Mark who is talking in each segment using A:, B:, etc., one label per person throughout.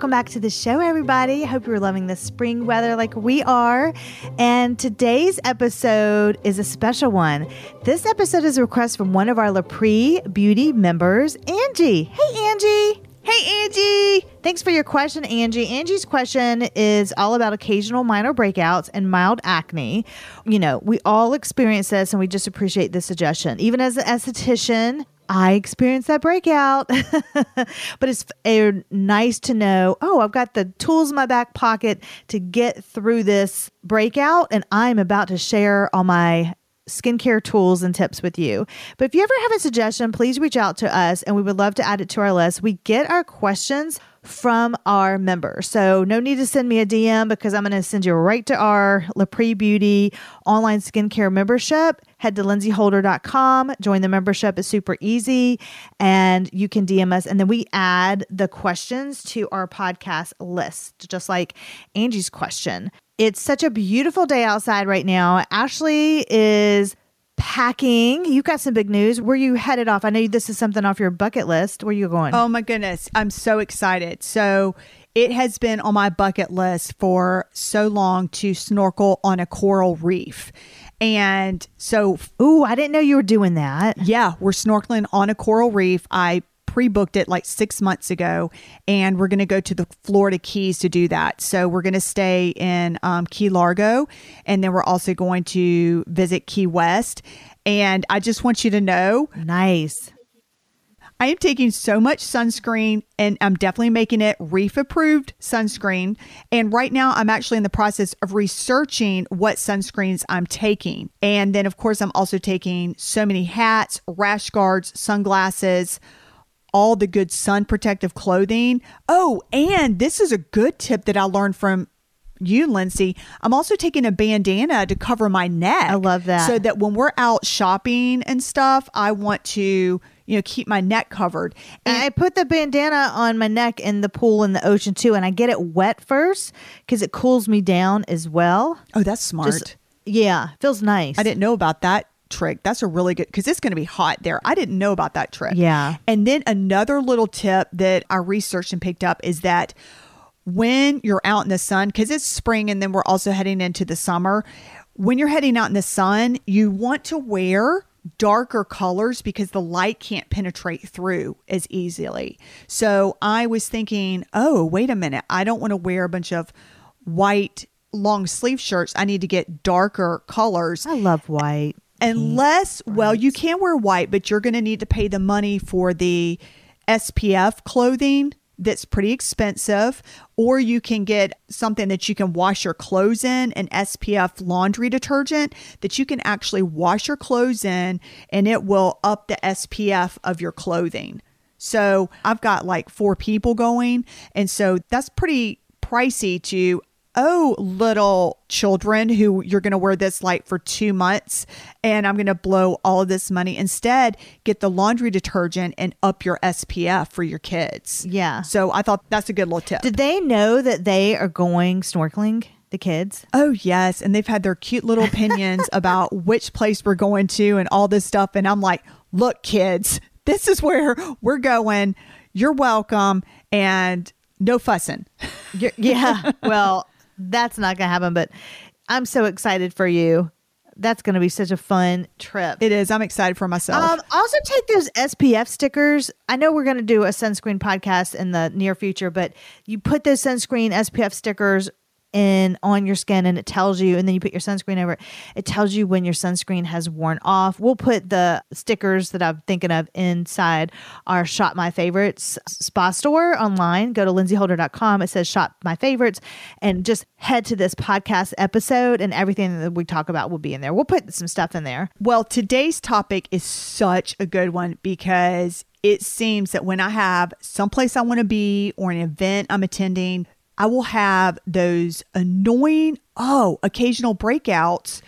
A: welcome back to the show, everybody. Hope you're loving the spring weather like we are. And today's episode is a special one. This episode is a request from one of our LaPree Beauty members, Angie. Hey, Angie. Hey, Angie. Thanks for your question, Angie. Angie's question is all about occasional minor breakouts and mild acne. You know, we all experience this and we just appreciate the suggestion. Even as an esthetician, I experienced that breakout. but it's uh, nice to know, oh, I've got the tools in my back pocket to get through this breakout, and I'm about to share all my skincare tools and tips with you. But if you ever have a suggestion, please reach out to us and we would love to add it to our list. We get our questions from our members. So no need to send me a DM because I'm going to send you right to our LaPree Beauty online skincare membership. Head to lindseyholder.com, join the membership. It's super easy and you can DM us. And then we add the questions to our podcast list, just like Angie's question. It's such a beautiful day outside right now. Ashley is packing. You got some big news. Where you headed off? I know this is something off your bucket list. Where are you going?
B: Oh my goodness. I'm so excited. So it has been on my bucket list for so long to snorkel on a coral reef. And so,
A: ooh, I didn't know you were doing that.
B: Yeah, we're snorkeling on a coral reef. I pre-booked it like six months ago and we're going to go to the florida keys to do that so we're going to stay in um, key largo and then we're also going to visit key west and i just want you to know
A: nice
B: I am taking so much sunscreen and I'm definitely making it reef approved sunscreen. And right now, I'm actually in the process of researching what sunscreens I'm taking. And then, of course, I'm also taking so many hats, rash guards, sunglasses, all the good sun protective clothing. Oh, and this is a good tip that I learned from you, Lindsey. I'm also taking a bandana to cover my neck.
A: I love that.
B: So that when we're out shopping and stuff, I want to, you know, keep my neck covered.
A: And, and I put the bandana on my neck in the pool in the ocean too, and I get it wet first because it cools me down as well.
B: Oh, that's smart. Just,
A: yeah, feels nice.
B: I didn't know about that trick. That's a really good because it's going to be hot there. I didn't know about that trick.
A: Yeah.
B: And then another little tip that I researched and picked up is that when you're out in the sun, because it's spring and then we're also heading into the summer, when you're heading out in the sun, you want to wear darker colors because the light can't penetrate through as easily. So I was thinking, oh, wait a minute. I don't want to wear a bunch of white long sleeve shirts. I need to get darker colors.
A: I love white.
B: Unless, well, you can wear white, but you're going to need to pay the money for the SPF clothing that's pretty expensive, or you can get something that you can wash your clothes in, an SPF laundry detergent that you can actually wash your clothes in and it will up the SPF of your clothing. So I've got like four people going, and so that's pretty pricey to oh, little children who you're going to wear this light for two months and I'm going to blow all of this money. Instead, get the laundry detergent and up your SPF for your kids.
A: Yeah.
B: So I thought that's a good little tip.
A: Did they know that they are going snorkeling? The kids?
B: Oh, yes. And they've had their cute little opinions about which place we're going to and all this stuff. And I'm like, look, kids, this is where we're going. You're welcome. And no fussing.
A: yeah. Well, that's not going to happen, but I'm so excited for you. That's going to be such a fun trip.
B: It is. I'm excited for myself. Um,
A: also, take those SPF stickers. I know we're going to do a sunscreen podcast in the near future, but you put those sunscreen SPF stickers in on your skin and it tells you and then you put your sunscreen over it it tells you when your sunscreen has worn off. We'll put the stickers that i'm thinking of inside our shop my favorites spa store online. Go to lindseyholder.com it says shop my favorites and just head to this podcast episode and everything that we talk about will be in there. We'll put some stuff in there.
B: Well today's topic is such a good one because it seems that when i have someplace i want to be or an event i'm attending I will have those annoying, oh, occasional breakouts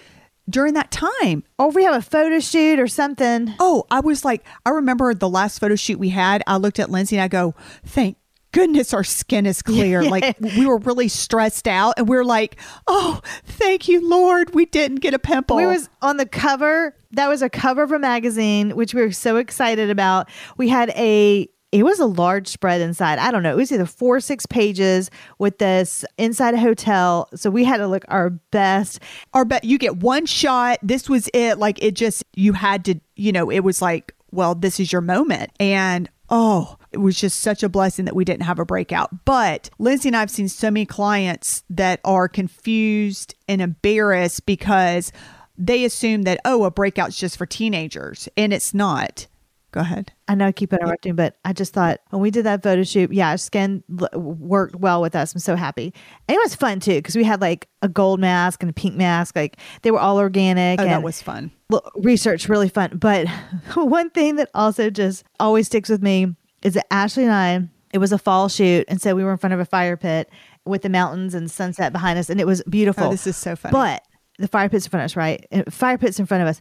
B: during that time.
A: Or if we have a photo shoot or something.
B: Oh, I was like, I remember the last photo shoot we had. I looked at Lindsey and I go, thank goodness our skin is clear. like we were really stressed out and we are like, oh, thank you, Lord. We didn't get a pimple.
A: We was on the cover. That was a cover of a magazine, which we were so excited about. We had a it was a large spread inside. I don't know. It was either four or six pages with this inside a hotel. So we had to look our best.
B: Our bet you get one shot. This was it. Like it just, you had to, you know, it was like, well, this is your moment. And oh, it was just such a blessing that we didn't have a breakout. But Lindsey and I have seen so many clients that are confused and embarrassed because they assume that, oh, a breakout's just for teenagers, and it's not. Go ahead.
A: I know I keep interrupting, but I just thought when we did that photo shoot, yeah, skin l- worked well with us. I'm so happy. And it was fun too because we had like a gold mask and a pink mask. Like they were all organic.
B: Oh,
A: and
B: that was fun.
A: l- research really fun. But one thing that also just always sticks with me is that Ashley and I, it was a fall shoot, and so we were in front of a fire pit with the mountains and sunset behind us, and it was beautiful.
B: Oh, this is so fun.
A: But the fire pit's in front of us, right? And Fire pit's in front of us.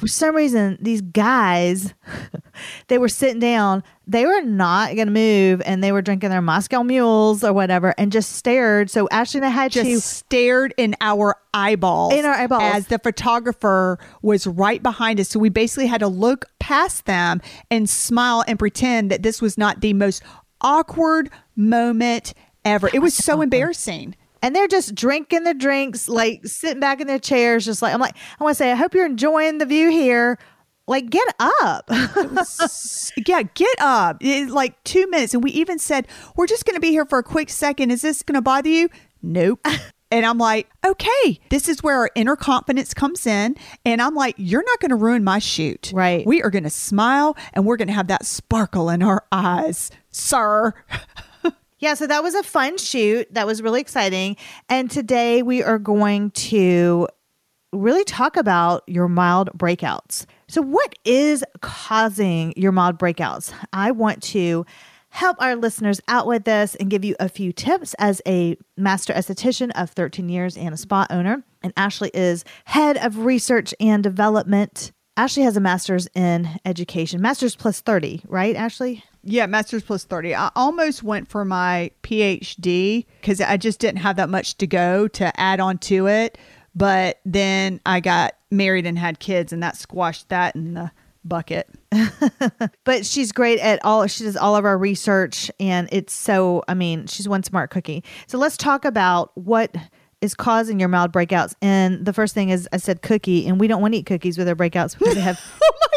A: For some reason, these guys, they were sitting down. They were not going to move, and they were drinking their Moscow mules or whatever, and just stared. So Ashley and I had
B: just
A: to
B: stared in our eyeballs
A: In our eyeballs.
B: as the photographer was right behind us so we basically had to look past them and smile and pretend that this was not the most awkward moment ever it was so embarrassing
A: and they're just drinking their drinks, like sitting back in their chairs, just like I'm like, I want to say, I hope you're enjoying the view here. Like, get up.
B: yeah get up it's like two minutes and we even said we're just going to be here for a quick second is this going to bother you nope And I'm like, okay, this is where our inner confidence comes in. And I'm like, you're not going to ruin my shoot.
A: Right.
B: We are going to smile and we're going to have that sparkle in our eyes, sir.
A: yeah, so that was a fun shoot. That was really exciting. And today we are going to really talk about your mild breakouts. So, what is causing your mild breakouts? I want to help our listeners out with this and give you a few tips as a master esthetician of 13 years and a spa owner. And Ashley is head of research and development. Ashley has a master's in education, master's plus 30, right, Ashley?
B: Yeah, master's plus 30. I almost went for my PhD because I just didn't have that much to go to add on to it. But then I got married and had kids, and that squashed that in the bucket.
A: but she's great at all she does all of our research and it's so i mean she's one smart cookie so let's talk about what is causing your mild breakouts and the first thing is i said cookie and we don't want to eat cookies with our breakouts because they have
B: oh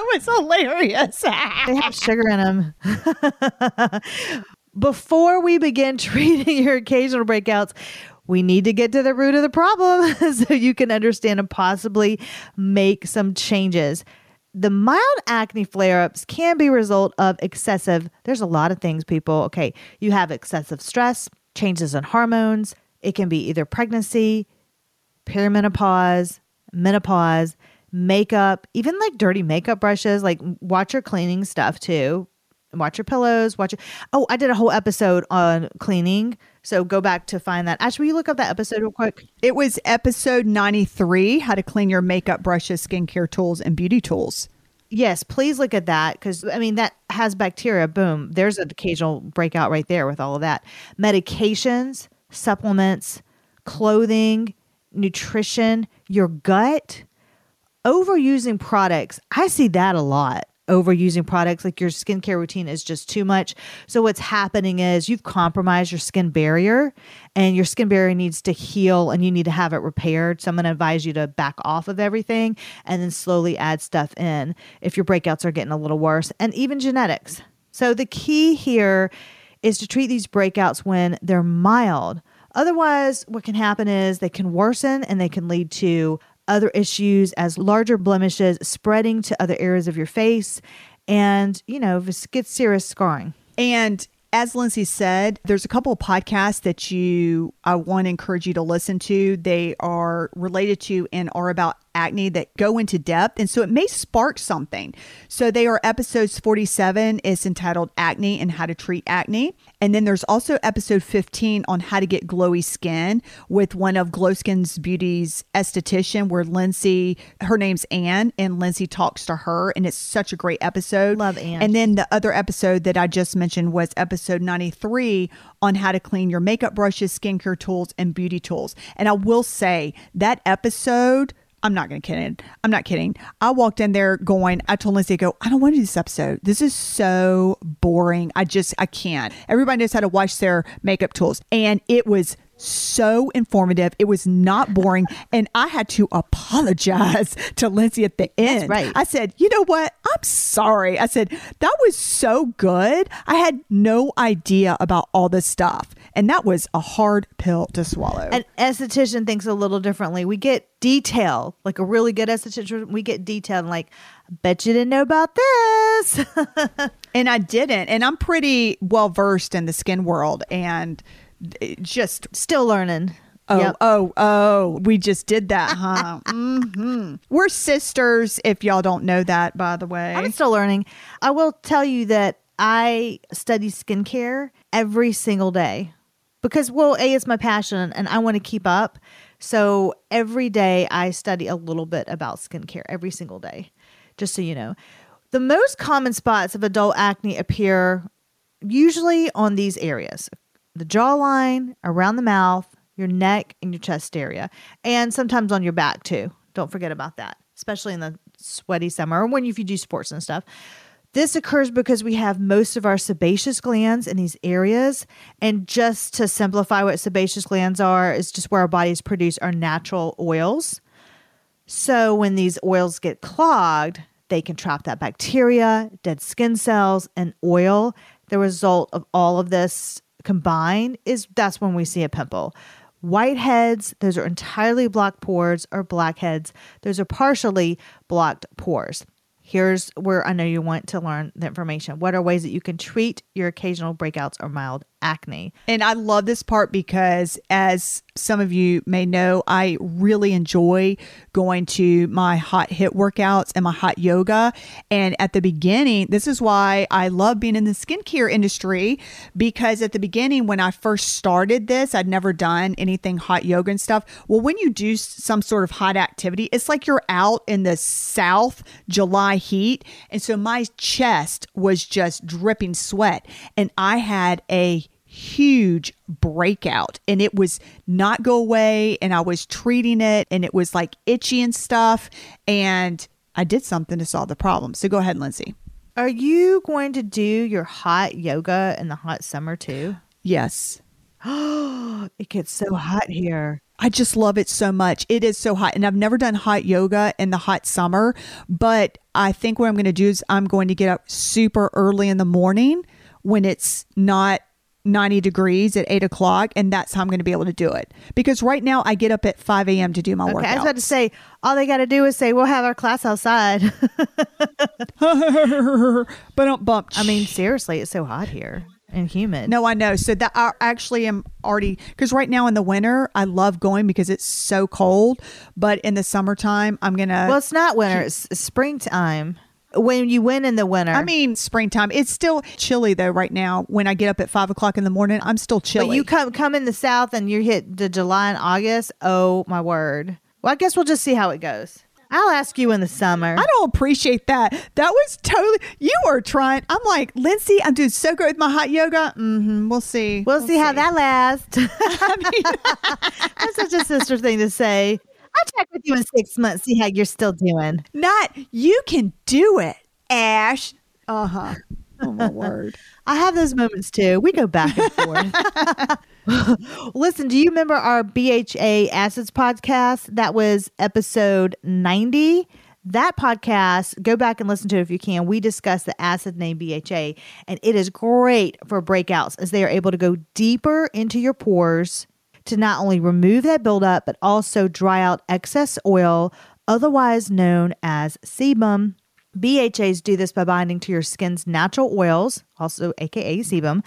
B: that was hilarious
A: they have sugar in them before we begin treating your occasional breakouts we need to get to the root of the problem so you can understand and possibly make some changes the mild acne flare ups can be a result of excessive, there's a lot of things, people. Okay, you have excessive stress, changes in hormones. It can be either pregnancy, perimenopause, menopause, makeup, even like dirty makeup brushes. Like, watch your cleaning stuff too. Watch your pillows. Watch your. Oh, I did a whole episode on cleaning. So go back to find that. Ash, will you look up that episode real quick?
B: It was episode 93 How to Clean Your Makeup Brushes, Skincare Tools, and Beauty Tools.
A: Yes, please look at that because I mean, that has bacteria. Boom. There's an occasional breakout right there with all of that. Medications, supplements, clothing, nutrition, your gut, overusing products. I see that a lot. Overusing products like your skincare routine is just too much. So what's happening is you've compromised your skin barrier and your skin barrier needs to heal and you need to have it repaired. So i'm going to advise you to back off of everything and then slowly add stuff in if your breakouts are getting a little worse and even genetics. So the key here is to treat these breakouts when they're mild. Otherwise what can happen is they can worsen and they can lead to other issues as larger blemishes spreading to other areas of your face and, you know, gets serious scarring.
B: And as Lindsey said, there's a couple of podcasts that you I want to encourage you to listen to. They are related to and are about acne that go into depth and so it may spark something. So they are episodes 47 is entitled Acne and How to Treat Acne. And then there's also episode 15 on how to get glowy skin with one of Glow Skin's Beauty's esthetician where Lindsey her name's Anne and Lindsey talks to her and it's such a great episode.
A: Love Anne.
B: And then the other episode that I just mentioned was episode 93 on how to clean your makeup brushes, skincare tools, and beauty tools. And I will say that episode I'm not going to kid. I'm not kidding. I walked in there going, I told Lindsey, I go, I don't want to do this episode. This is so boring. I just, I can't. Everybody knows how to wash their makeup tools. And it was so informative. It was not boring. And I had to apologize to Lindsey at the end.
A: right.
B: I said, you know what? I'm sorry. I said, that was so good. I had no idea about all this stuff. And that was a hard pill to swallow.
A: An esthetician thinks a little differently. We get detail, like a really good esthetician. We get detail, and like, bet you didn't know about this.
B: And I didn't. And I'm pretty well versed in the skin world and just
A: Still learning.
B: Oh,
A: Yep.
B: oh, oh, we just did that, huh? hmm We're sisters, if y'all don't know that, by the way.
A: I'm still learning. I will tell you that I study skincare every single day because, well, A, it's my passion and I want to keep up. So every day I study a little bit about skincare every single day, just so you know. The most common spots of adult acne appear usually on these areas the jawline, around the mouth, your neck, and your chest area, and sometimes on your back too. Don't forget about that, especially in the sweaty summer or when you, if you do sports and stuff. This occurs because we have most of our sebaceous glands in these areas. And just to simplify what sebaceous glands are, is just where our bodies produce our natural oils. So when these oils get clogged, they can trap that bacteria, dead skin cells, and oil. The result of all of this combined is that's when we see a pimple. Whiteheads, those are entirely blocked pores, or blackheads, those are partially blocked pores. Here's where I know you want to learn the information. What are ways that you can treat your occasional breakouts or mild acne?
B: And I love this part because, as some of you may know, I really enjoy going to my hot hit workouts and my hot yoga. And at the beginning, this is why I love being in the skincare industry because at the beginning, when I first started this, I'd never done anything hot yoga and stuff. Well, when you do some sort of hot activity, it's like you're out in the South July heat. And so my chest was just dripping sweat. And I had a huge breakout and it was not go away and I was treating it and it was like itchy and stuff and I did something to solve the problem. So go ahead, Lindsey.
A: Are you going to do your hot yoga in the hot summer too?
B: Yes.
A: Oh, it gets so hot here.
B: I just love it so much. It is so hot. And I've never done hot yoga in the hot summer, but I think what I'm going to do is I'm going to get up super early in the morning when it's not 90 degrees at 8 o'clock. And that's how I'm going to be able to do it. Because right now I get up at 5 a.m. to do my
A: Okay, I was about to say, all they got to do is say, we'll have our class outside.
B: but don't bump.
A: I mean, seriously, it's so hot here and humid.
B: No, I know. So that I actually am already because right now in the winter I love going because it's so cold. But in the summertime, I'm gonna.
A: Well, it's not winter, it's springtime. When you win in the winter.
B: I mean, springtime. It's still chilly though. Right now, when I get up at five o'clock in the morning, I'm still chilly.
A: but you come come in the south and you hit the July and August. Oh my word. Well, I guess we'll just see how it goes. I'll ask you in the summer.
B: I don't appreciate that. That was totally. You were trying. I'm like Lindsey. I'm doing so good with my hot yoga. Mm-hmm. We'll see.
A: We'll, see, how that lasts. That's such a sister thing to say. I'll check with you in six months, see how you're still doing.
B: Not you can do it, Ash. Uh huh. Oh my word.
A: I have those moments too. We go back and forth. Listen, do you remember our BHA Acids podcast? That was episode 90. That podcast, go back and listen to it if you can. We discussed the acid name BHA, and it is great for breakouts as they are able to go deeper into your pores to not only remove that buildup, but also dry out excess oil, otherwise known as sebum. BHAs do this by binding to your skin's natural oils, also aka sebum,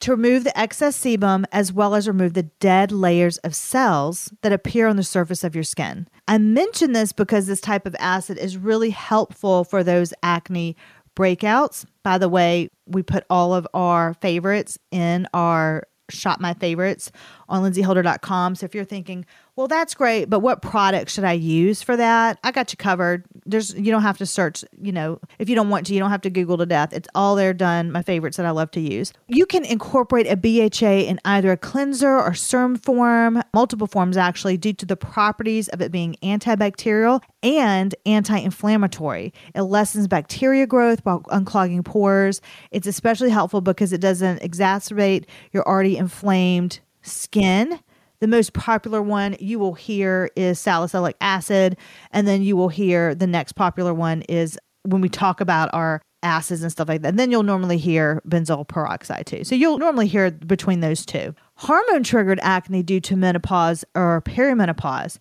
A: to remove the excess sebum as well as remove the dead layers of cells that appear on the surface of your skin. I mention this because this type of acid is really helpful for those acne breakouts. By the way, we put all of our favorites in our shop my favorites on lindseyholder.com. So if you're thinking, well, that's great, but what product should I use for that? I got you covered. There's you don't have to search, you know, if you don't want to, you don't have to Google to death. It's all there done. My favorites that I love to use. You can incorporate a BHA in either a cleanser or serum form, multiple forms actually, due to the properties of it being antibacterial and anti-inflammatory. It lessens bacteria growth while unclogging pores. It's especially helpful because it doesn't exacerbate your already inflamed skin. The most popular one you will hear is salicylic acid, and then you will hear the next popular one is when we talk about our acids and stuff like that. And then you'll normally hear benzoyl peroxide too. So you'll normally hear between those two. Hormone triggered acne due to menopause or perimenopause.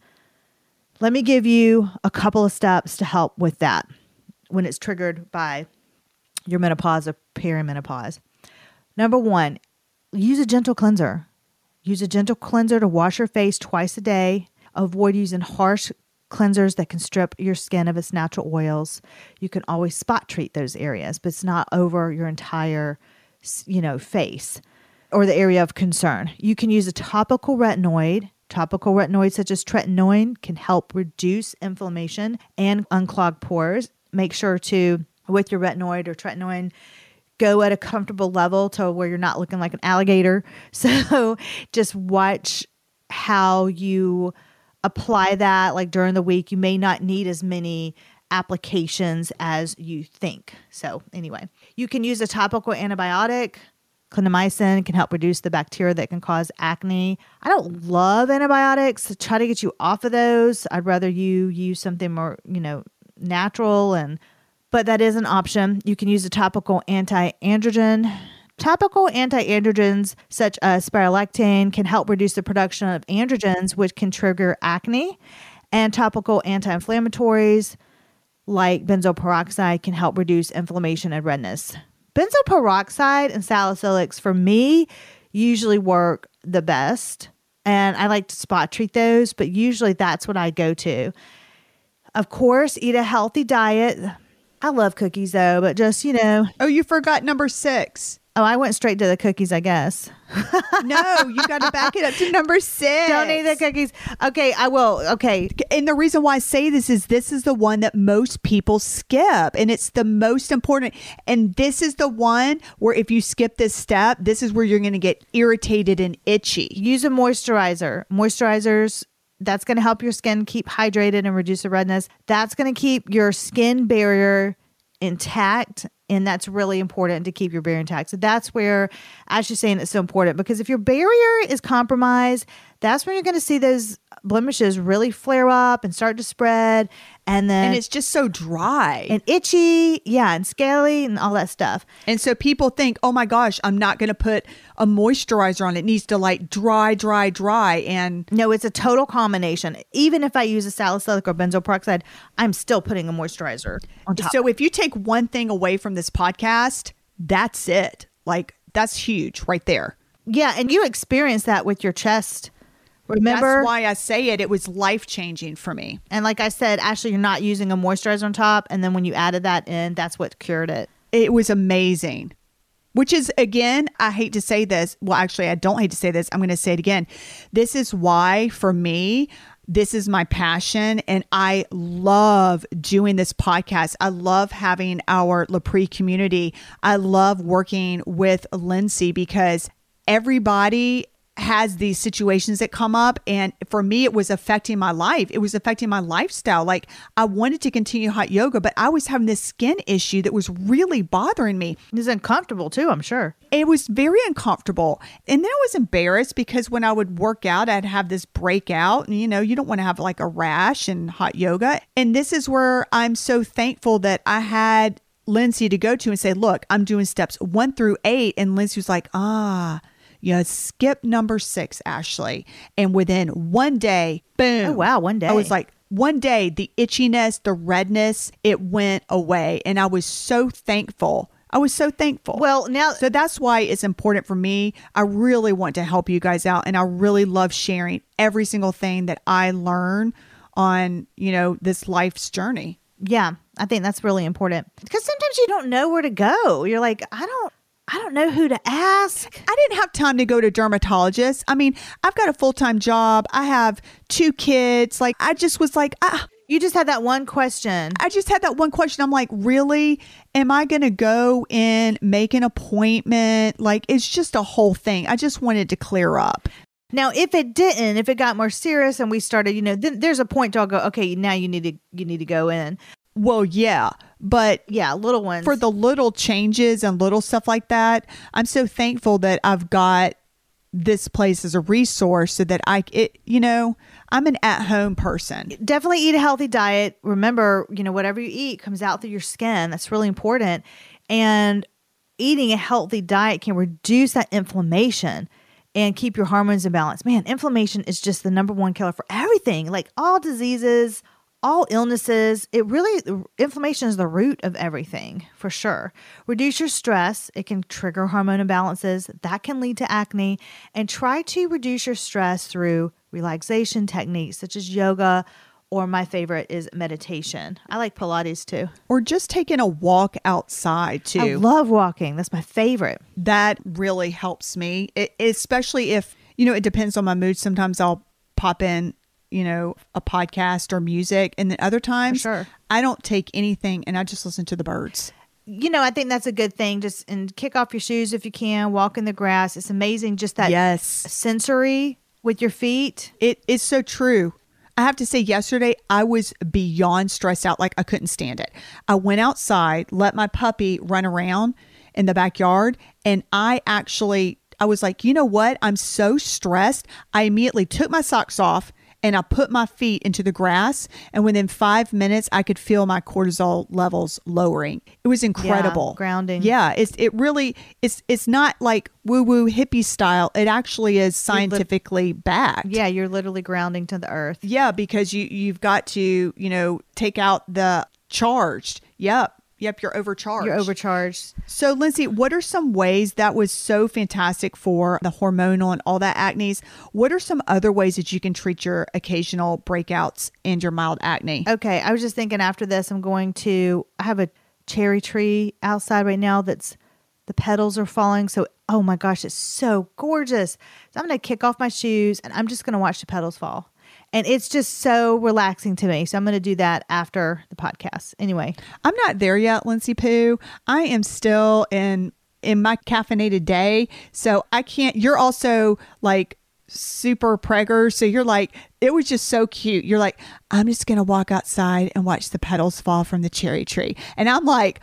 A: Let me give you a couple of steps to help with that when it's triggered by your menopause or perimenopause. Number one, use a gentle cleanser. Use a gentle cleanser to wash your face twice a day. Avoid using harsh cleansers that can strip your skin of its natural oils. You can always spot treat those areas, but it's not over your entire, you know, face or the area of concern. You can use a topical retinoid. Topical retinoids such as tretinoin can help reduce inflammation and unclog pores. Make sure to with your retinoid or tretinoin go at a comfortable level to where you're not looking like an alligator. So just watch how you apply that like during the week. You may not need as many applications as you think. So, anyway, you can use a topical antibiotic. Clindamycin can help reduce the bacteria that can cause acne. I don't love antibiotics. So try to get you off of those. I'd rather you use something more, you know, natural and but that is an option. You can use a topical anti-androgen. Topical anti-androgens such as spironolactone can help reduce the production of androgens, which can trigger acne. And topical anti-inflammatories like benzoyl peroxide can help reduce inflammation and redness. Benzoyl peroxide and salicylics for me usually work the best. And I like to spot treat those, but usually that's what I go to. Of course, eat a healthy diet. I love cookies though, but just, you know.
B: Oh, you forgot number six.
A: Oh, I went straight to the cookies, I guess.
B: no, you got to back it up to number six.
A: Don't eat the cookies. Okay, I will. Okay.
B: And the reason why I say this is this is the one that most people skip, and it's the most important. And this is the one where if you skip this step, this is where you're going to get irritated and itchy.
A: Use a moisturizer. Moisturizers that's going to help your skin keep hydrated and reduce the redness. That's going to keep your skin barrier intact. And that's really important to keep your barrier intact. So that's where, as you're saying, it's so important because if your barrier is compromised, that's when you're going to see those blemishes really flare up and start to spread and then
B: and it's just so dry.
A: And itchy yeah and scaly and all that stuff.
B: And so people think oh my gosh i'm not going to put a moisturizer on. It needs to like dry dry dry and
A: no it's a total combination. Even if i use a salicylic or benzoyl peroxide i'm still putting a moisturizer on top.
B: So if you take one thing away from this podcast that's it. Like that's huge right there.
A: Yeah and you experience that with your chest Remember
B: That's why I say it. It was life changing for me.
A: And like I said, actually, you're not using a moisturizer on top. And then when you added that in, that's what cured it.
B: It was amazing. Which is, again, I hate to say this. Well, actually, I don't hate to say this. I'm going to say it again. This is why, for me, this is my passion. And I love doing this podcast. I love having our LaPree community. I love working with Lindsey because everybody has these situations that come up and for me it was affecting my life. It was affecting my lifestyle. Like i wanted to continue hot yoga but i was having this skin issue that was really bothering me.
A: It was uncomfortable too i'm sure.
B: It was very uncomfortable. And then i was embarrassed because when i would work out i'd have this breakout. And you know you don't want to have like a rash in hot yoga. And this is where i'm so thankful that i had lindsey to go to and say look i'm doing steps one through eight. And lindsey was like ah you skip number six, Ashley. And within one day, boom.
A: Oh, wow. One day.
B: I was like, one day, the itchiness, the redness, it went away. And I was so thankful. I was so thankful.
A: Well, now,
B: so that's why it's important for me. I really want to help you guys out. And I really love sharing every single thing that I learn on, you know, this life's journey.
A: Yeah. I think that's really important because sometimes you don't know where to go. You're like, I don't, I don't know who to ask.
B: I didn't have time to go to dermatologist. I mean, I've got a full time job. I have two kids. Like, I just was like, ah,
A: You just had that one question.
B: I just had that one question. I'm like, really? Am I going to go in, make an appointment? Like, it's just a whole thing. I just wanted to clear up.
A: Now, if it didn't, if it got more serious and we started, you know, then there's a point to go, okay, now you need to you need to go in.
B: Well, yeah, but
A: Yeah, little ones.
B: for the little changes and little stuff like that, I'm so thankful that I've got this place as a resource so that I, it, you know, I'm an at home person.
A: definitely eat a healthy diet. Remember, you know, whatever you eat comes out through your skin. That's really important. And eating a healthy diet can reduce that inflammation and keep your hormones in balance. Man, inflammation is just the number one killer for everything, like all diseases, all illnesses. It really, inflammation is the root of everything for sure. Reduce your stress. It can trigger hormone imbalances. That can lead to acne. And try to reduce your stress through relaxation techniques such as yoga, or my favorite is meditation. I like Pilates too.
B: Or just taking a walk outside too.
A: I love walking. That's my favorite.
B: that really helps me, it, especially if, you know, it depends on my mood. Sometimes I'll pop in, you know, a podcast or music. And then other times,
A: sure.
B: I don't take anything and I just listen to the birds.
A: You know, I think that's a good thing. Just and kick off your shoes if you can. Walk in the grass. It's amazing. Just that
B: yes.
A: sensory with your feet.
B: It is so true. I have to say, yesterday I was beyond stressed out. Like I couldn't stand it. I went outside, let my puppy run around in the backyard, and I actually, I was like, you know what? I'm so stressed. I immediately took my socks off and I put my feet into the grass, and within five minutes, I could feel my cortisol levels lowering. It was incredible.
A: grounding.
B: Yeah, it's it really it's it's not like woo woo hippie style. It actually is scientifically backed.
A: Yeah, you're literally grounding to the earth.
B: Yeah, because you you've got to you know take out the charged. Yep, yep, you're overcharged.
A: You're overcharged.
B: So, Lindsey, what are some ways that was so fantastic for the hormonal and all that acne? What are some other ways that you can treat your occasional breakouts and your mild acne?
A: Okay, I was just thinking after this, I'm going to. I have a cherry tree outside right now that's the petals are falling. So, oh my gosh, it's so gorgeous. So, I'm going to kick off my shoes and I'm just going to watch the petals fall. And it's just so relaxing to me. So, I'm going to do that after the podcast. Anyway,
B: I'm not there yet, Lindsey Pooh. I am still in in my caffeinated day, so I can't. You're also like super pregger, so you're like it was just so cute. You're like I'm just gonna walk outside and watch the petals fall from the cherry tree, and I'm like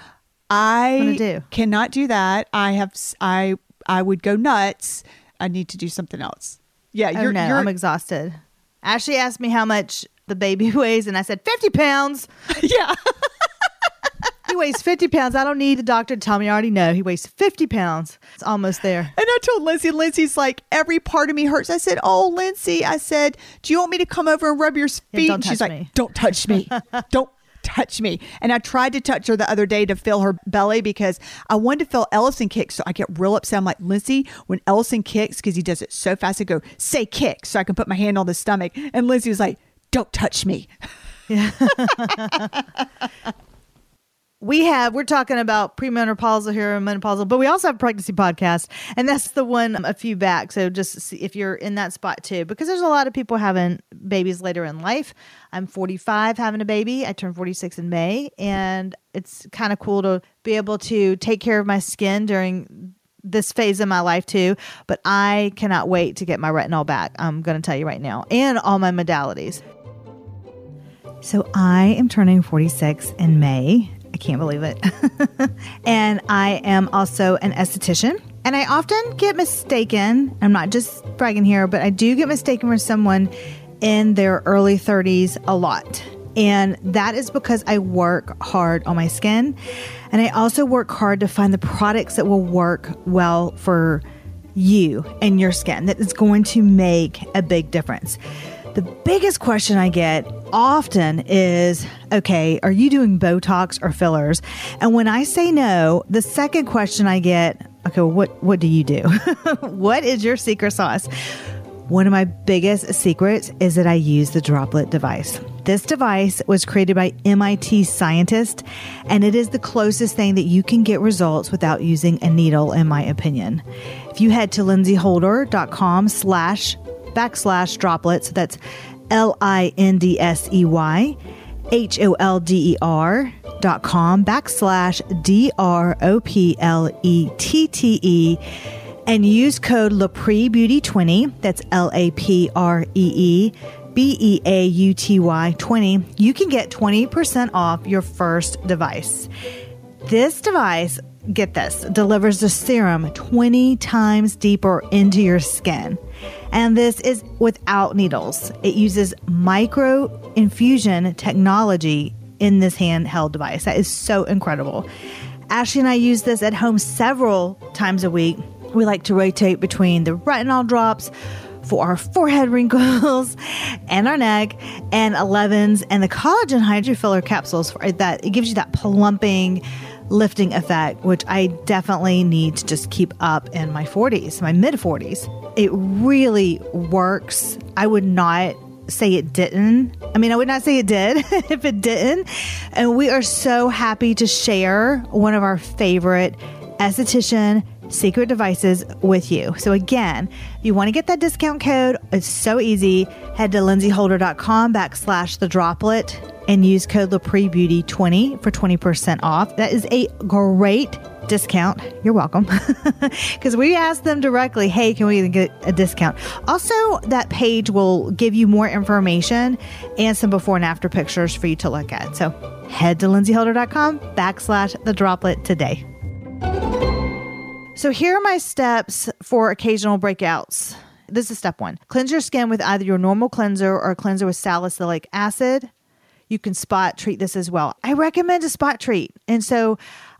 B: I
A: do.
B: cannot do that. I have I, I would go nuts. I need to do something else. Yeah,
A: oh
B: you're,
A: no,
B: you're
A: I'm exhausted. Ashley asked me how much the baby weighs, and I said 50 pounds.
B: yeah.
A: He weighs 50 pounds. I don't need the doctor to tell me. I already know he weighs 50 pounds. It's almost there.
B: And I told Lindsey, Lindsey's like, every part of me hurts. I said, Oh, Lindsey, I said, Do you want me to come over and rub your feet?
A: don't
B: and she's
A: touch
B: like. Don't touch me. don't touch me. And I tried to touch her the other day to feel her belly because I wanted to feel Ellison kick. So I get real upset. I'm like, Lindsey, when Ellison kicks, because he does it so fast, I go, Say kick. So I can put my hand on the stomach. And Lindsey was like, Don't touch me.
A: we have we're talking about premenopausal here and menopausal but we also have pregnancy podcast and that's the one a few back. So just see if you're in that spot too because there's a lot of people having babies later in life. I'm 45 having a baby. I turned 46 in may and it's kind of cool to be able to take care of my skin during this phase of my life too but i cannot wait to get my retinol back i'm going to tell you right now and all my modalities. So I am turning 46 in May. I can't believe it. and I am also an esthetician. And I often get mistaken, I'm not just bragging here, but I do get mistaken for someone in their early 30s a lot. And that is because I work hard on my skin. And I also work hard to find the products that will work well for you and your skin, that is going to make a big difference. The biggest question I get often is okay, are you doing Botox or fillers? And when I say no, the second question I get, okay, what, what do you do? what is your secret sauce? One of my biggest secrets is that I use the Droplette device. This device was created by MIT scientists, and it is the closest thing that you can get results without using a needle, in my opinion. If you head to lindseyholder.com slash backslash droplets, so that's L-I-N-D-S-E-Y, H-O-L-D-E-R dot com backslash D-R-O-P-L-E-T-T-E and use code LaPree Beauty 20. That's L A P R E E B E A U T Y 20. You can get 20% off your first device. This device, get this, delivers the serum 20 times deeper into your skin. And this is without needles. It uses micro infusion technology in this handheld device. That is so incredible. Ashley and I use this at home several times a week we like to rotate between the retinol drops for our forehead wrinkles and our neck, and 11s and the collagen hydrofiller capsules that. It gives you that plumping, lifting effect, which I definitely need to just keep up in my 40s, my mid 40s. It really works. I would not say it didn't. I mean, I would not say it did if it didn't. And we are so happy to share one of our favorite esthetician secret devices with you. So again, you want to get that discount code. It's so easy. Head to lindseyholder.com backslash the droplet and use code LaPreeBeauty20 for 20% off. That is a great discount. You're welcome. Because we asked them directly, hey, can we get a discount? Also, that page will give you more information and some before and after pictures for you to look at. So head to lindseyholder.com backslash the droplet today. So here are my steps for occasional breakouts. This is step one. Cleanse your skin with either your normal cleanser or a cleanser with salicylic acid. You can spot treat this as well. I recommend a spot treat. And so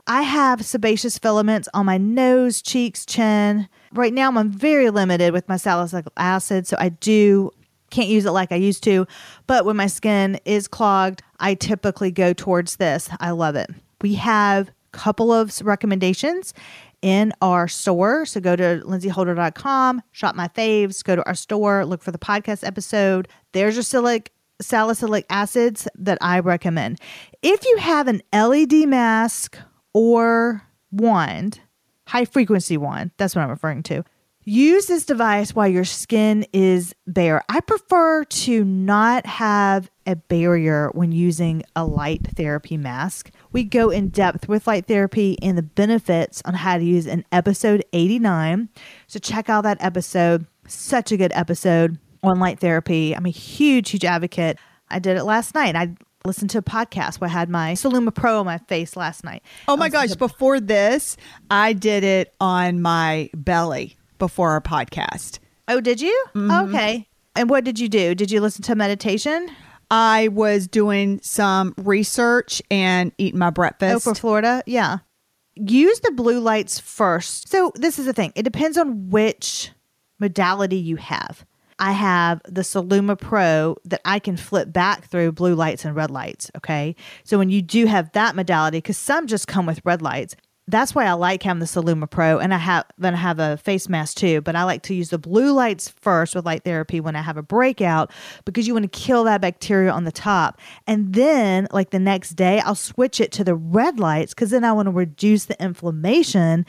A: I have sebaceous filaments on my nose, cheeks, chin. Right now, I'm very limited with my salicylic acid, so I do can't use it like I used to. But when my skin is clogged, I typically go towards this. I love it. We have a couple of recommendations in our store. So go to lindseyholder.com, shop my faves, go to our store, look for the podcast episode. There's your silic, salicylic acids that I recommend. If you have an LED mask or wand, high frequency wand, that's what I'm referring to. Use this device while your skin is bare. I prefer to not have a barrier when using a light therapy mask. We go in depth with light therapy and the benefits on how to use in episode 89. So check out that episode. Such a good episode on light therapy. I'm a huge, huge advocate. I did it last night. I listened to a podcast where I had my Soluma Pro on my face last night.
B: Oh my gosh, before this, I did it on my belly before our podcast.
A: Oh, did you? Mm-hmm. Okay. And what did you do? Did you listen to meditation?
B: I was doing some research and eating my breakfast.
A: Oh, for Florida? Yeah. Use the blue lights first. So, this is the thing it depends on which modality you have. I have the Saluma Pro that I can flip back through blue lights and red lights. Okay. So, when you do have that modality, because some just come with red lights, that's why I like having the Saluma Pro, and I have then I have a face mask too. But I like to use the blue lights first with light therapy when I have a breakout because you want to kill that bacteria on the top, and then like the next day I'll switch it to the red lights because then I want to reduce the inflammation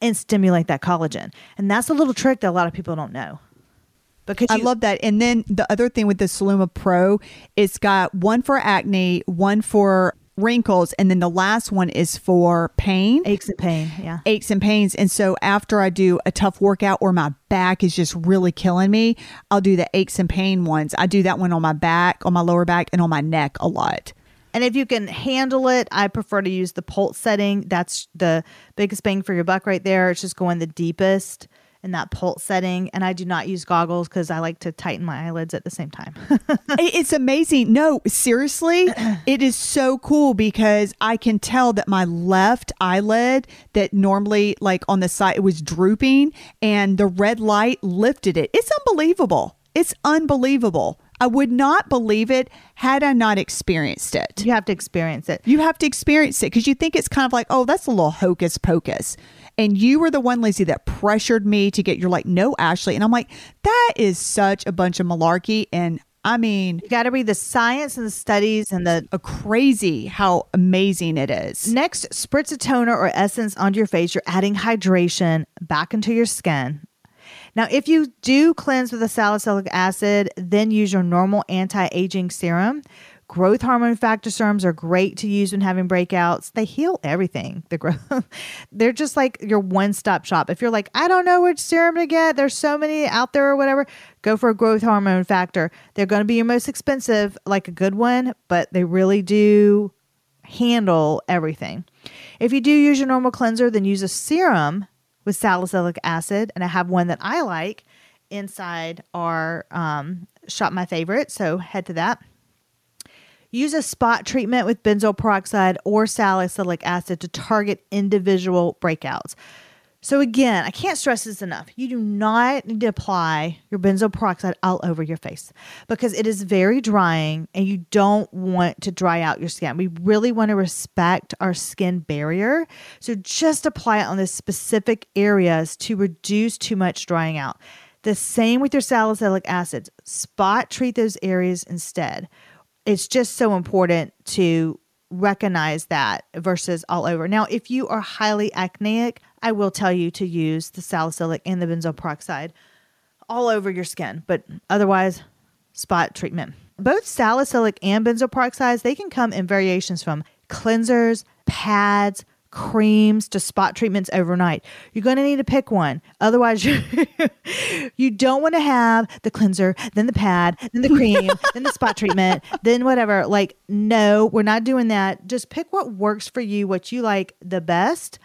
A: and stimulate that collagen. And that's a little trick that a lot of people don't know.
B: Because you- I love that. And then the other thing with the Soluma Pro, it's got one for acne, one for wrinkles and then the last one is for pain
A: aches and pain yeah
B: aches and pains and so after i do a tough workout or my back is just really killing me i'll do the aches and pain ones i do that one on my back on my lower back and on my neck a lot
A: and if you can handle it, I prefer to use the pulse setting. That's the biggest bang for your buck right there. It's just going the deepest in that pulse setting. And I do not use goggles because I like to tighten my eyelids at the same time.
B: it's amazing. No, seriously, it is so cool because I can tell that my left eyelid, that normally like on the side, it was drooping and the red light lifted it. It's unbelievable. It's unbelievable. I would not believe it had I not experienced it.
A: You have to experience it.
B: You have to experience it because you think it's kind of like, oh, that's a little hocus pocus. And you were the one, Lizzie, that pressured me to get, you're like, no, Ashley. And I'm like, that is such a bunch of malarkey. And I mean,
A: You got to read the science and the studies and the
B: crazy how amazing it is.
A: Next, spritz a toner or essence onto your face. You're adding hydration back into your skin. Now, if you do cleanse with a salicylic acid, then use your normal anti aging serum. Growth hormone factor serums are great to use when having breakouts. They heal everything. The growth, they're just like your one stop shop. If you're like, I don't know which serum to get, there's so many out there or whatever, go for a growth hormone factor. They're going to be your most expensive, like a good one, but they really do handle everything. If you do use your normal cleanser, then use a serum with salicylic acid. And I have one that I like inside our um, shop my favorite. So head to that. Use a spot treatment with benzoyl peroxide or salicylic acid to target individual breakouts. So, again, I can't stress this enough. You do not need to apply your benzoyl peroxide all over your face because it is very drying and you don't want to dry out your skin. We really want to respect our skin barrier. So, just apply it on the specific areas to reduce too much drying out. The same with your salicylic acids, spot treat those areas instead it's just so important to recognize that versus all over. Now, if you are highly acneic, I will tell you to use the salicylic and the benzoyl peroxide all over your skin, but otherwise, spot treatment. Both salicylic and benzoyl peroxides, they can come in variations from cleansers, pads, creams to spot treatments overnight. You're going to need to pick one. Otherwise, you, you don't want to have the cleanser, then the pad, then the cream, then the spot treatment, then whatever. Like, no, we're not doing that. Just pick what works for you, what you like the best.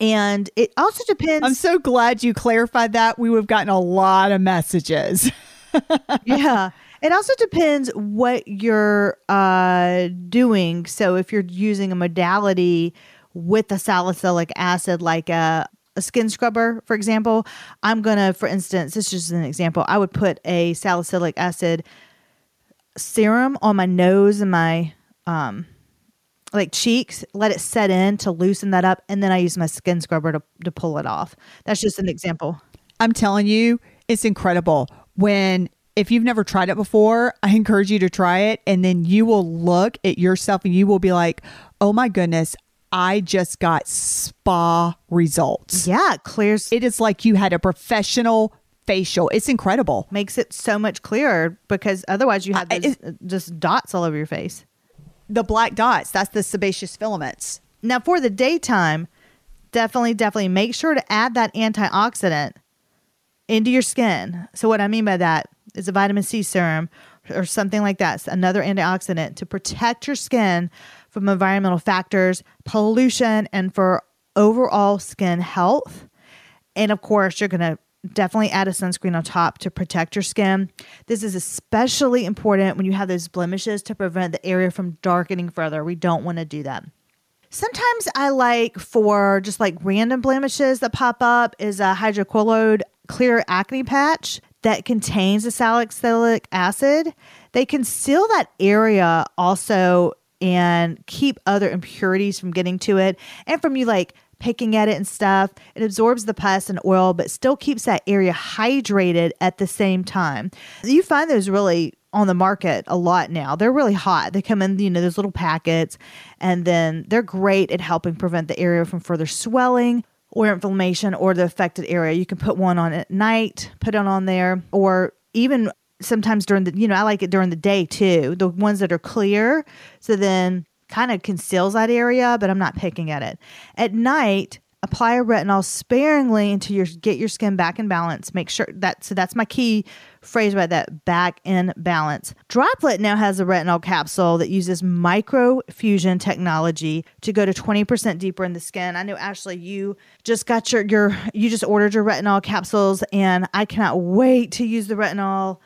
A: And it also depends.
B: I'm so glad you clarified that. We would have gotten a lot of messages.
A: yeah. It also depends what you're uh, doing. So if you're using a modality with a salicylic acid, like a, a skin scrubber, for example, I'm going to, for instance, this is just an example, I would put a salicylic acid serum on my nose and my um, like cheeks, let it set in to loosen that up, and then I use my skin scrubber to, to pull it off. That's just an example.
B: I'm telling you, it's incredible. When if you've never tried it before, I encourage you to try it and then you will look at yourself and you will be like, "Oh my goodness, I just got spa results."
A: Yeah, it clears
B: It is like you had a professional facial. It's incredible.
A: makes it so much clearer because otherwise you have
B: I-
A: uh, just dots all over your face.
B: The black dots, that's the sebaceous filaments.
A: Now, for the daytime, definitely, definitely make sure to add that antioxidant into your skin. So, what I mean by that is a vitamin C serum or something like that, It's another antioxidant to protect your skin from environmental factors, pollution, and for overall skin health. And of course, you're going to definitely add a sunscreen on top to protect your skin. This is especially important when you have those blemishes to prevent the area from darkening further. We don't want to do that. Sometimes I like for just like random blemishes that pop up is a hydrocolloid clear acne patch that contains the salicylic acid. They can seal that area also and keep other impurities from getting to it and from you like picking at it and stuff. It absorbs the pus and oil, but still keeps that area hydrated at the same time. You find those really on the market a lot now. They're really hot. They come in, you know, those little packets, and then they're great at helping prevent the area from further swelling or inflammation or the affected area. You can put one on at night, put it on there, or even sometimes during the, you know, I like it during the day too. The ones that are clear. So then kind of conceals that area, but I'm not picking at it. At night, apply a retinol sparingly until you get your skin back in balance. Make sure that so that's my key phrase about that back in balance. Droplette now has a retinol capsule that uses microfusion technology to go to 20% deeper in the skin. I know Ashley, you just got your your you just ordered your retinol capsules and I cannot wait to use the retinol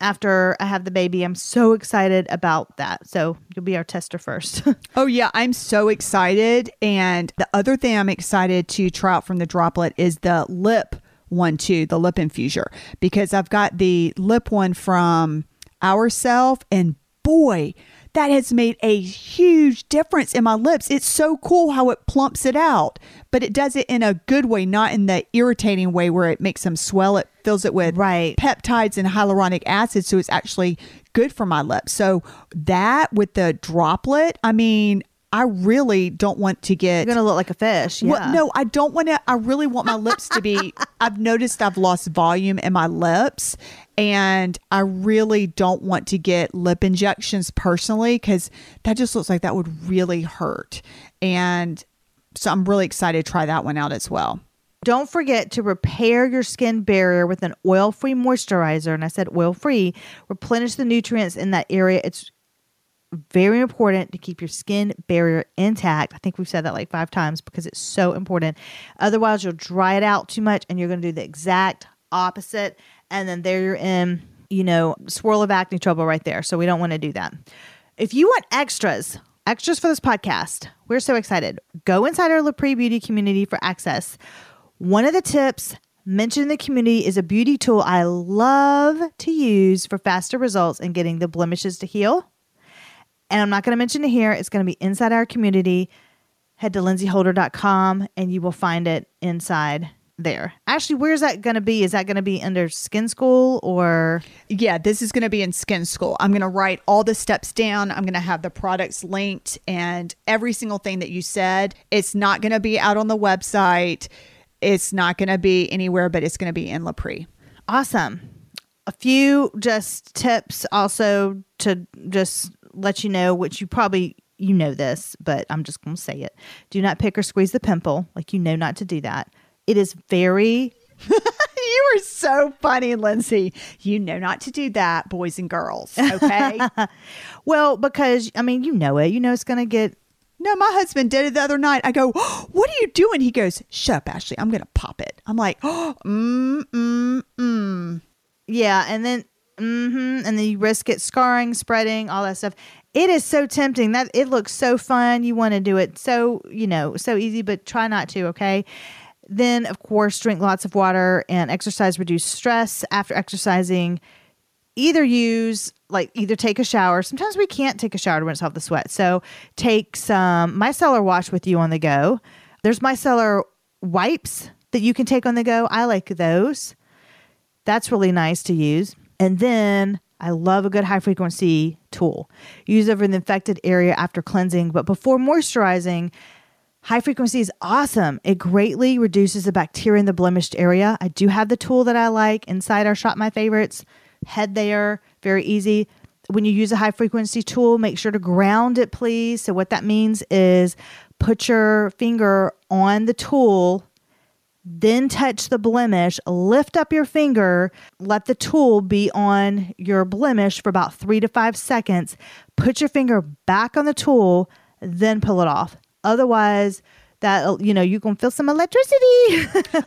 A: after I have the baby. I'm so excited about that. So you'll be our tester first.
B: Oh, yeah. I'm so excited. And the other thing I'm excited to try out from the Droplette is the lip one, too, the lip infuser, because I've got the lip one from ourselves. And boy, that has made a huge difference in my lips. It's so cool how it plumps it out, but it does it in a good way, not in the irritating way where it makes them swell. It fills it with
A: Right.
B: peptides and hyaluronic acid. So it's actually good for my lips. So that with the Droplette, I mean, I really don't want to get.
A: You're gonna look like a fish. Yeah.
B: Well, no, I don't want to. I really want my lips to be. I've noticed I've lost volume in my lips, and I really don't want to get lip injections personally because that just looks like that would really hurt. And so I'm really excited to try that one out as well.
A: Don't forget to repair your skin barrier with an oil free moisturizer. And I said oil free. Replenish the nutrients in that area. It's very important to keep your skin barrier intact. I think we've said that like five times because it's so important. Otherwise, you'll dry it out too much and you're going to do the exact opposite. And then there you're in, you know, swirl of acne trouble right there. So we don't want to do that. If you want extras, extras for this podcast, we're so excited. Go inside our LaPree Beauty community for access. One of the tips mentioned in the community is a beauty tool I love to use for faster results and getting the blemishes to heal. And I'm not going to mention it here. It's going to be inside our community. Head to lindseyholder.com and you will find it inside there. Ashley, where's that going to be? Is that going to be under Skin School or?
B: Yeah, this is going to be in Skin School. I'm going to write all the steps down. I'm going to have the products linked and every single thing that you said. It's not going to be out on the website. It's not going to be anywhere, but it's going to be in LaPree.
A: Awesome. A few just tips also to just let you know, which you probably you know this, but I'm just going to say it. Do not pick or squeeze the pimple. Like you know not to do that. It is very
B: you are so funny, Lindsey. You know not to do that, boys and girls. Okay.
A: well because I mean you know it. You know it's going to get
B: no, my husband did it the other night. I go, oh, What are you doing? He goes, Shut up, Ashley. I'm going to pop it. I'm like, Oh, mm, mm, mm.
A: yeah, and then mm-hmm, and then you risk it scarring, spreading, all that stuff. It is so tempting that it looks so fun. You want to do it so you know so easy, but try not to. Okay. Then of course drink lots of water and exercise. Reduce stress after exercising. Either use like either take a shower. Sometimes we can't take a shower to rinse off the sweat. So take some micellar wash with you on the go. There's micellar wipes that you can take on the go. I like those. That's really nice to use. And then I love a good high frequency tool. Use over the infected area after cleansing, but before moisturizing, high frequency is awesome. It greatly reduces the bacteria in the blemished area. I do have the tool that I like inside our shop my favorites. Head there, very easy. When you use a high frequency tool, make sure to ground it, please. So, what that means is put your finger on the tool then touch the blemish, lift up your finger, let the tool be on your blemish for about three to five seconds, put your finger back on the tool, then pull it off. Otherwise, that uh, you know you can feel some electricity.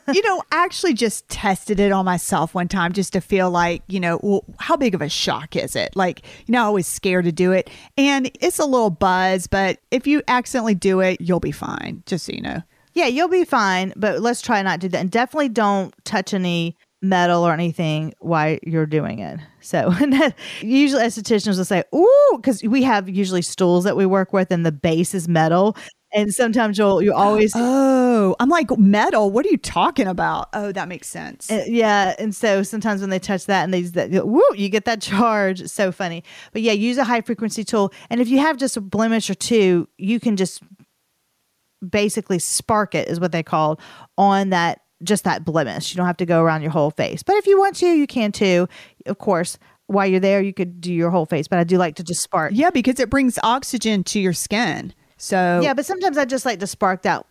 B: you know, I actually just tested it on myself one time just to feel like, you know, well, how big of a shock is it? Like, you know, I was scared to do it. And it's a little buzz, but if you accidentally do it, you'll be fine, just so you know.
A: yeah, you'll be fine, but let's try not to do that. And definitely don't touch any metal or anything while you're doing it. So usually estheticians will say, "Ooh," because we have usually stools that we work with, and the base is metal. And sometimes you'll you always
B: Oh, I'm like, metal? What are you talking about? Oh, that makes sense.
A: Uh, yeah, and so sometimes when they touch that and they that, woo, you get that charge. It's so funny. But yeah, use a high frequency tool, and if you have just a blemish or two, you can just basically spark it, is what they call on that just that blemish. You don't have to go around your whole face, but if you want to, you can too. Of course, while you're there, you could do your whole face, but I do like to just spark.
B: yeah, because it brings oxygen to your skin. So,
A: Yeah, but sometimes I just like to spark that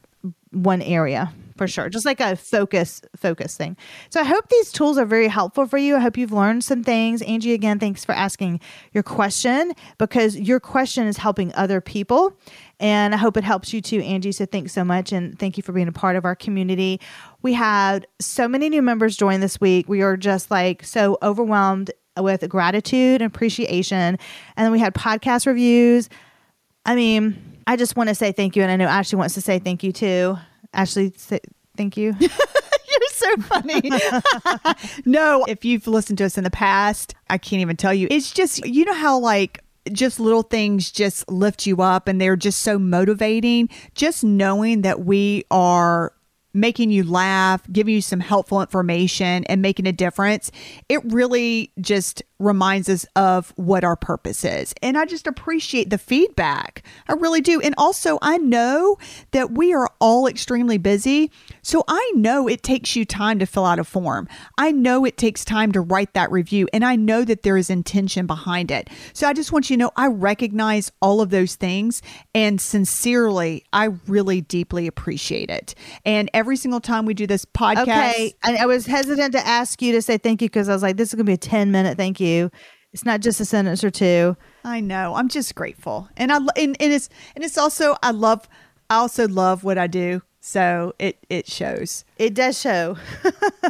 A: one area for sure, just like a focus focus thing. So I hope these tools are very helpful for you. I hope you've learned some things. Angie, again, thanks for asking your question because your question is helping other people. And I hope it helps you too, Angie. So thanks so much. And thank you for being a part of our community. We had so many new members join this week. We are just like so overwhelmed with gratitude and appreciation. And then we had podcast reviews. I mean, I just want to say thank you. And I know Ashley wants to say thank you too. Ashley, say thank you.
B: you're so funny. no, if you've listened to us in the past, I can't even tell you. It's just, you know how like just little things just lift you up and they're just so motivating. Just knowing that we are making you laugh, giving you some helpful information, and making a difference, it really just reminds us of what our purpose is. And I just appreciate the feedback. I really do. And also, I know that we are all extremely busy. So I know it takes you time to fill out a form. I know it takes time to write that review. And I know that there is intention behind it. So I just want you to know I recognize all of those things. And sincerely, I really deeply appreciate it. And every single time we do this podcast.
A: Okay. I, I was hesitant to ask you to say thank you because I was like, this is going to be a 10 minute thank you. It's not just a sentence or two.
B: I know. I'm just grateful. And I and, and it's and it's also I love I also love what I do. So it it shows.
A: It does show.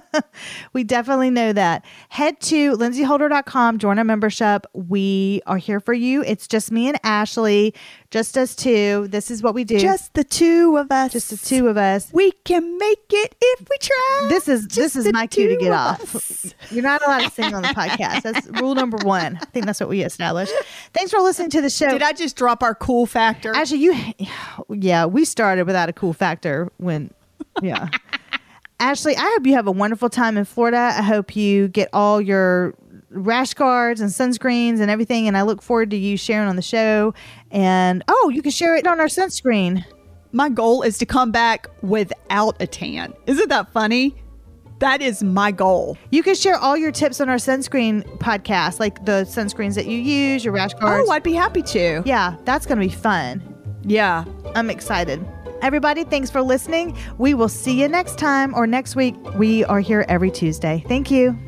A: we definitely know that. Head to lindseyholder.com, join our membership. We are here for you. It's just me and Ashley, just us two. This is what we do.
B: Just the two of us.
A: Just the two of us.
B: We can make it if we try.
A: This is
B: Just
A: this is my cue to get
B: of
A: off.
B: us.
A: You're not allowed to sing on the podcast. That's rule number one. I think that's what we established. Thanks for listening to the show.
B: Did I just drop our cool factor?
A: Actually, you, yeah, we started without a cool factor when, yeah. Ashley, I hope you have a wonderful time in Florida. I hope you get all your rash guards and sunscreens and everything. And I look forward to you sharing on the show. And oh, you can share it on our sunscreen.
B: my goal is to come back without a tan. Isn't that funny? That is my goal.
A: You can share all your tips on our sunscreen podcast, like the sunscreens that you use, your rash guards.
B: Oh, I'd be happy to.
A: yeah, that's going to be fun.
B: Yeah.
A: I'm excited. Everybody, thanks for listening. We will see you next time or next week. We are here every Tuesday. Thank you.